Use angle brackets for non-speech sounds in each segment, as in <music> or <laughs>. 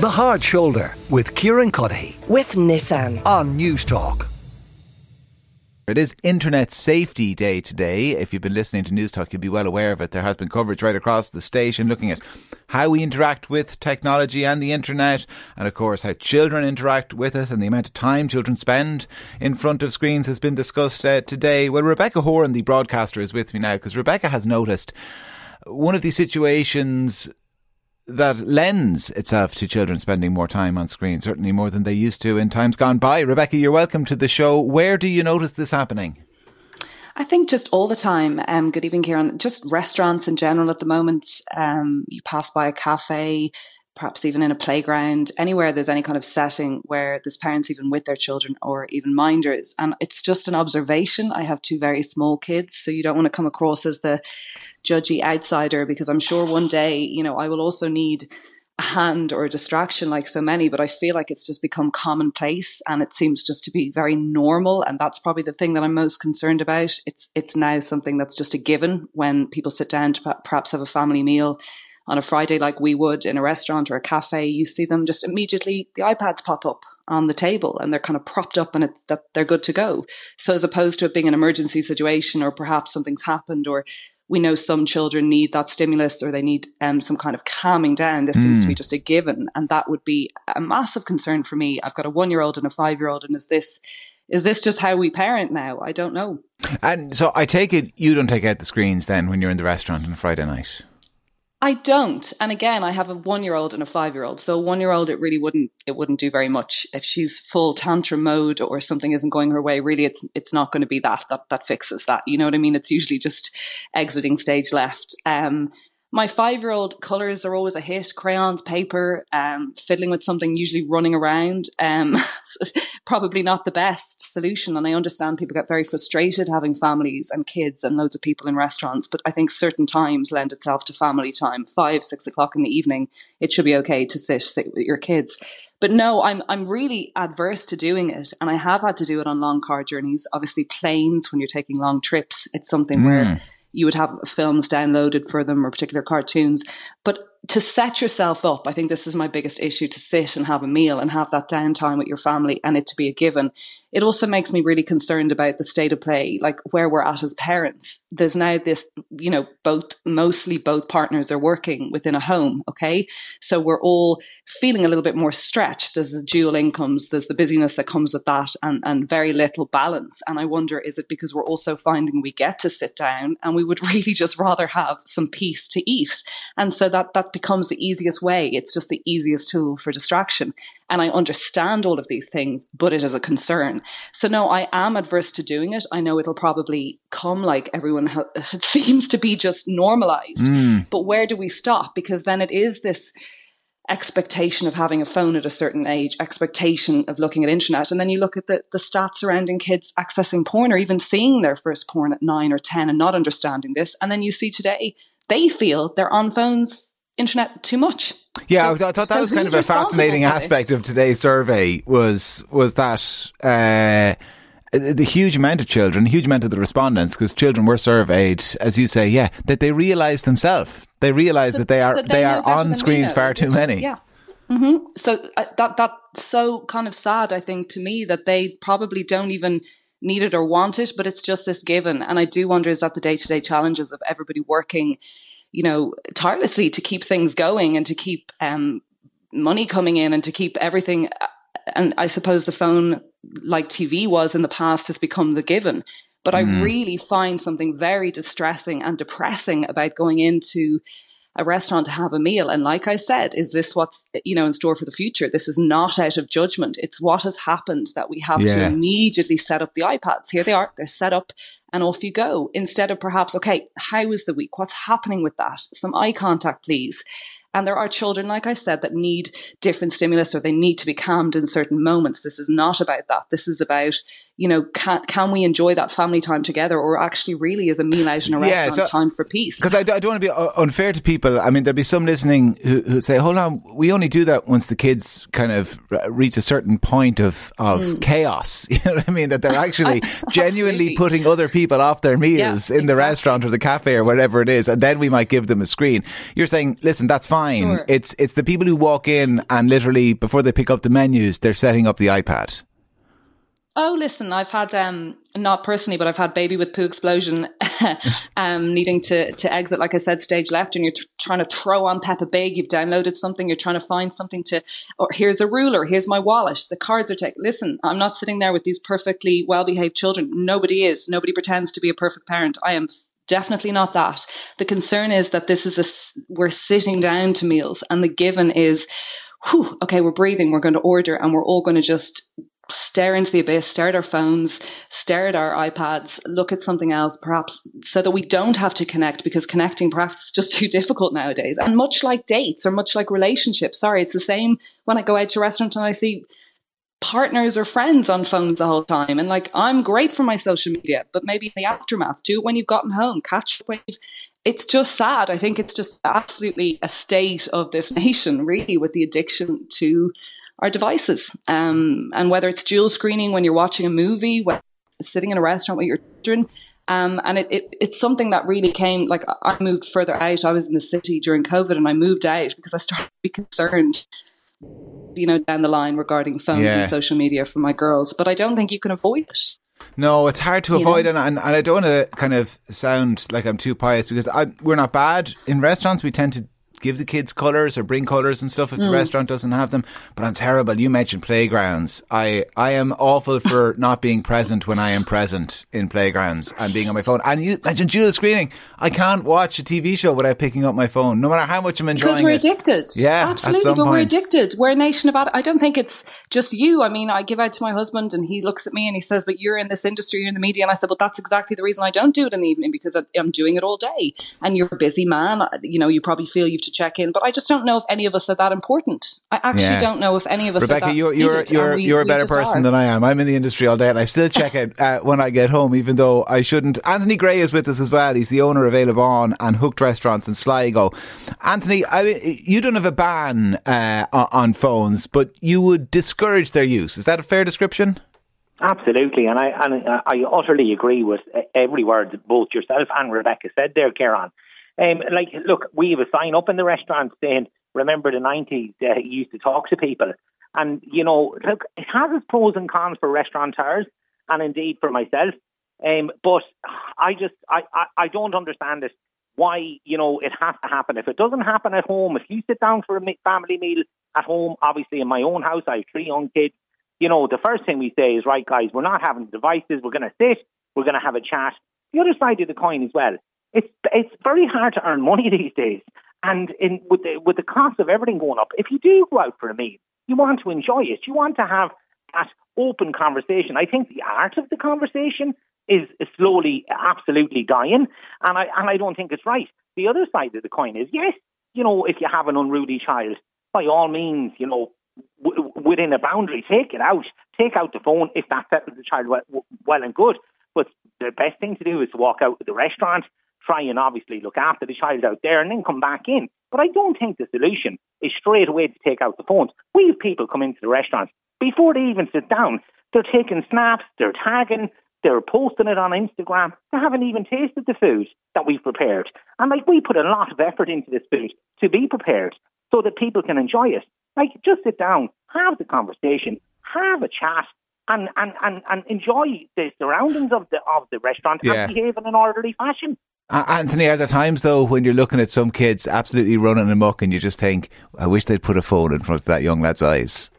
The Hard Shoulder with Kieran Cuddihy with Nissan. on Newstalk. It is Internet Safety Day today. If you've been listening to Newstalk, you'll be well aware of it. There has been coverage right across the station looking at how we interact with technology and the internet, and of course, how children interact with it and the amount of time children spend in front of screens has been discussed uh, today. Well, Rebecca Horan, the broadcaster, is with me now because Rebecca has noticed one of these situations that lends itself to children spending more time on screen, certainly more than they used to in times gone by. Rebecca, you're welcome to the show. Where do you notice this happening? I think just all the time. Um, good evening, Kieran. Just restaurants in general at the moment. Um, you pass by a cafe, perhaps even in a playground, anywhere there's any kind of setting where there's parents even with their children or even minders. And it's just an observation. I have two very small kids, so you don't want to come across as the judgy outsider because I'm sure one day, you know, I will also need a hand or a distraction like so many, but I feel like it's just become commonplace and it seems just to be very normal. And that's probably the thing that I'm most concerned about. It's, it's now something that's just a given when people sit down to perhaps have a family meal on a Friday like we would in a restaurant or a cafe, you see them just immediately the iPads pop up on the table and they're kind of propped up and it's that they're good to go. So as opposed to it being an emergency situation or perhaps something's happened or we know some children need that stimulus or they need um, some kind of calming down. This mm. seems to be just a given. And that would be a massive concern for me. I've got a one year old and a five year old. And is this, is this just how we parent now? I don't know. And so I take it you don't take out the screens then when you're in the restaurant on a Friday night. I don't. And again, I have a one year old and a five year old. So a one year old, it really wouldn't, it wouldn't do very much. If she's full tantrum mode or something isn't going her way, really, it's, it's not going to be that, that, that fixes that. You know what I mean? It's usually just exiting stage left. Um, my five year old colors are always a hit crayons, paper, um, fiddling with something, usually running around. Um, <laughs> probably not the best solution. And I understand people get very frustrated having families and kids and loads of people in restaurants, but I think certain times lend itself to family time. Five, six o'clock in the evening, it should be okay to sit, sit with your kids. But no, I'm I'm really adverse to doing it, and I have had to do it on long car journeys. Obviously, planes when you're taking long trips, it's something mm. where you would have films downloaded for them or particular cartoons. But to set yourself up, I think this is my biggest issue to sit and have a meal and have that downtime with your family and it to be a given. It also makes me really concerned about the state of play, like where we're at as parents. There's now this, you know, both, mostly both partners are working within a home. Okay. So we're all feeling a little bit more stretched. There's the dual incomes, there's the busyness that comes with that and, and very little balance. And I wonder, is it because we're also finding we get to sit down and we would <laughs> really just rather have some peace to eat? And so that, that becomes the easiest way. It's just the easiest tool for distraction. And I understand all of these things, but it is a concern. So no, I am adverse to doing it. I know it'll probably come like everyone ha- <laughs> seems to be just normalized. Mm. But where do we stop? Because then it is this expectation of having a phone at a certain age, expectation of looking at internet. And then you look at the, the stats surrounding kids accessing porn or even seeing their first porn at nine or 10 and not understanding this. And then you see today, they feel they're on phones internet too much. Yeah, so, I thought that so was kind of a fascinating aspect of today's survey was was that uh, the huge amount of children, huge amount of the respondents, because children were surveyed, as you say, yeah, that they realise themselves, they realise so, that they are they, they are on screens far too many. Yeah. Mm-hmm. So uh, that that's so kind of sad, I think, to me that they probably don't even need it or want it, but it's just this given. And I do wonder is that the day to day challenges of everybody working you know, tirelessly to keep things going and to keep um, money coming in and to keep everything. Uh, and I suppose the phone, like TV was in the past, has become the given. But mm. I really find something very distressing and depressing about going into a restaurant to have a meal. And like I said, is this what's, you know, in store for the future? This is not out of judgment. It's what has happened that we have yeah. to immediately set up the iPads. Here they are. They're set up and off you go instead of perhaps, okay, how was the week? What's happening with that? Some eye contact, please. And there are children, like I said, that need different stimulus or they need to be calmed in certain moments. This is not about that. This is about, you know, can, can we enjoy that family time together or actually really is a meal out in a yeah, restaurant so, time for peace? Because I, I, don't want to be unfair to people. I mean, there'll be some listening who, who say, hold on, we only do that once the kids kind of reach a certain point of, of mm. chaos. <laughs> You know what I mean? That they're <laughs> actually genuinely putting other people off their meals yeah, in exactly. the restaurant or the cafe or whatever it is. And then we might give them a screen. You're saying, listen, that's fine fine. Sure. It's it's the people who walk in and literally before they pick up the menus, they're setting up the iPad. Oh, listen, I've had um not personally, but I've had baby with poo explosion, <laughs> um needing to to exit. Like I said, stage left, and you're trying to throw on Peppa Pig. You've downloaded something. You're trying to find something to. Or here's a ruler. Here's my wallet. The cards are taken. Listen, I'm not sitting there with these perfectly well behaved children. Nobody is. Nobody pretends to be a perfect parent. I am definitely not that. The concern is that this is a we're sitting down to meals, and the given is. Whew, okay, we're breathing, we're going to order, and we're all going to just stare into the abyss, stare at our phones, stare at our iPads, look at something else, perhaps so that we don't have to connect because connecting perhaps is just <laughs> too difficult nowadays. And much like dates or much like relationships, sorry, it's the same when I go out to a restaurant and I see partners or friends on phones the whole time. And like, I'm great for my social media, but maybe in the aftermath, do it when you've gotten home, catch up you've it's just sad. I think it's just absolutely a state of this <laughs> nation, really, with the addiction to our devices. Um, and whether it's dual screening when you're watching a movie, when sitting in a restaurant with your children. Um, and it, it, it's something that really came, like I moved further out. I was in the city during COVID and I moved out because I started to be concerned, you know, down the line regarding phones Yeah. and social media for my girls. But I don't think you can avoid it. No, it's hard to You avoid, and, and and I don't want to kind of sound like I'm too pious because I, we're not bad in restaurants. We tend to give the kids colours or bring colours and stuff if Mm. the restaurant doesn't have them. But I'm terrible. You mentioned playgrounds. I I am awful for <laughs> not being present when I am present in playgrounds and being on my phone. And you mentioned dual screening. I can't watch a TV show without picking up my phone, no matter how much I'm enjoying it. Because we're it. addicted. Yeah, absolutely. But we're addicted. We're a nation of ad- I don't think it's just you. I mean, I give out to my husband, and he looks at me and he says, "But you're in this industry, you're in the media." And I said, "Well, that's exactly the reason I don't do it in the evening because I'm doing it all day. And you're a busy man. You know, you probably feel you have to check in, but I just don't know if any of us are that important. I actually Yeah. don't know if any of us. are Rebecca, that you're you're needed, you're we- you're a better person are. than I am. I'm in the industry all day, and I still <laughs> check it uh, when I get home, even though I shouldn't. Anthony Gray is with us as well. He's the owner of Eala Bhan and Hooked Restaurants in Sligo. Anthony, I mean, you don't have a ban uh, on- on phones, but you would discourage their use. Is that a fair description? Absolutely, and I and I utterly agree with every word that both yourself and Rebecca said there, Kieran. Um, like, look, we have a sign up in the restaurant saying, "Remember the '90s? Uh, you used to talk to people." And you know, look, it has its pros and cons for restaurateurs, and indeed for myself. Um, but I just, I, I, I don't understand it. Why, you know, it has to happen. If it doesn't happen at home, if you sit down for a family meal at home, obviously in my own house, I have three young kids you know, the first thing we say is, right, guys, we're not having devices. We're going to sit. We're going to have a chat. The other side of the coin as well. It's it's very hard to earn money <laughs> these days, and in with the with the cost of everything going up, if you do go out for a meal, you want to enjoy it. You want to have that open conversation. I think the art of the conversation is, slowly, absolutely dying, and I and I don't think it's right. The other side of the coin is, yes, you know, if you have an unruly child, by all means, you know, within a boundary, take it out. Take out the phone if that settles the child well, well and good. But the best thing to do is to walk out of the restaurant, try and obviously look after the child out there, and then come back in. But I don't think the solution is straight away to take out the phones. We have people come into the restaurants before they even sit down. They're taking snaps, they're tagging, they're posting it on Instagram. They haven't even tasted the food that we've prepared. And like we put a lot of effort into this food to be prepared so that people can enjoy it. Like just sit down, have the conversation, have a chat, and and, and, and enjoy the surroundings of the of the restaurant Yeah. and behave in an orderly fashion. Uh, Anthony, are there times though when you're looking at some kids absolutely running amok and you just think, I wish they'd put a phone in front of that young lad's eyes?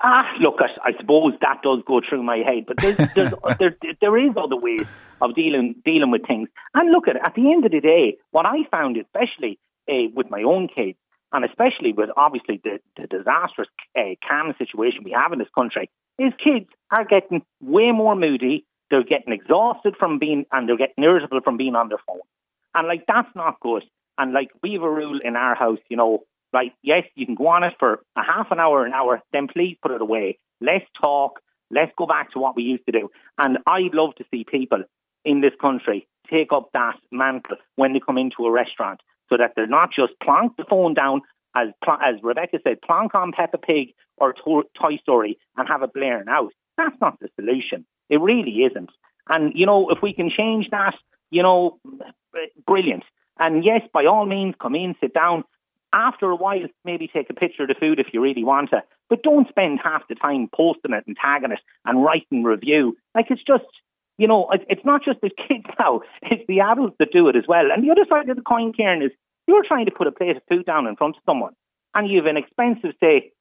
Ah, look, I, I suppose that does go through my head, but there's, <laughs> there's, there, there is other ways of dealing dealing with things. And look at at the end of the day, what I found, especially uh, with my own kids, and especially with obviously the, the disastrous uh, situation we have in this country, is kids are getting way more moody. They're getting exhausted from being, and they're getting irritable from being on their phone. And like that's not good. And like we have a rule in our house, you know, like yes, you can go on it for a half an hour, an hour, then please put it away. Let's talk. Let's go back to what we used to do. And I'd love to see people in this country take up that mantle when they come into a restaurant, so that they're not just plonk the phone down as as Rebecca said, plonk on Peppa Pig or Toy Story and have it blaring out. That's not the solution. It really isn't. And you know, if we can change that, you know, brilliant. And yes, by all means, come in, sit down, after a while, maybe take a picture of the food if you really want to, but don't spend half the time posting it and tagging it and writing review. Like it's just, you know, it's not just the kids <laughs> now; it's the adults that do it as well. And the other side of the coin, Kieran, is you're trying to put a plate of food down in front of someone, and you have an expensive, say,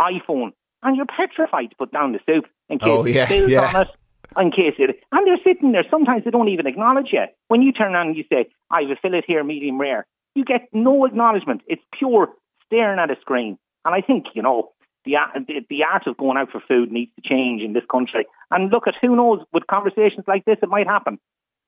iPhone, and you're petrified to put down the soup in case oh, yeah, it yeah. on it. In case it, and they're sitting there. Sometimes they don't even acknowledge you. When you turn around and you say, "I have a fillet here, medium rare," you get no acknowledgement. It's pure staring at a screen. And I think, you know, the, the art of going out for food needs to change in this country. And look at who knows, with conversations like this, it might happen.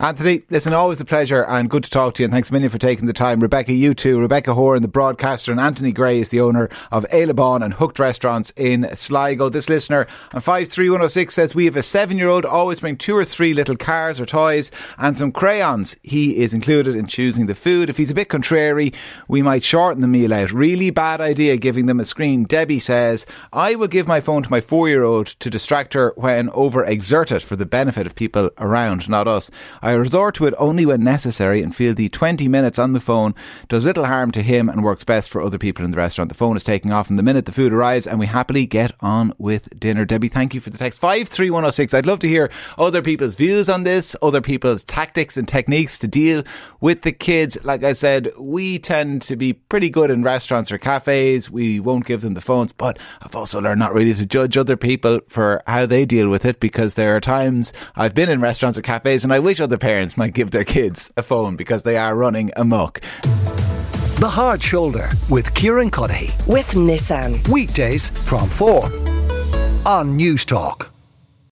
Anthony, listen, always a pleasure and good to talk to you. And thanks a million for taking the time. Rebecca, you too. Rebecca Horan, the broadcaster, and Anthony Gray is the owner of Eala Bhan and Hooked Restaurants in Sligo. This listener on 53106 says, We have a seven year old, always bring two or three little cars or toys and some crayons. He is included in choosing the food. If he's a bit contrary, we might shorten the meal out. Really bad idea giving them a screen. Debbie says, I will give my phone to my four year old to distract her when over exerted for the benefit of people around, not us. I resort to it only when necessary and feel the 20 minutes on the phone does little harm to him and works best for other people in the restaurant. The phone is taking off in the minute the food arrives and we happily get on with dinner. Debbie, thank you for the text. 53106. I'd love to hear other people's views on this, other people's tactics and techniques to deal with the kids. Like I said, we tend to be pretty good in restaurants or cafes. We won't give them the phones, but I've also learned not really to judge other people for how they deal with it because there are times I've been in restaurants or cafes and I wish other other parents might give their kids a phone because they are running amok. The Hard Shoulder with Kieran Cuddihy. With Nissan. Weekdays from 4 on Newstalk.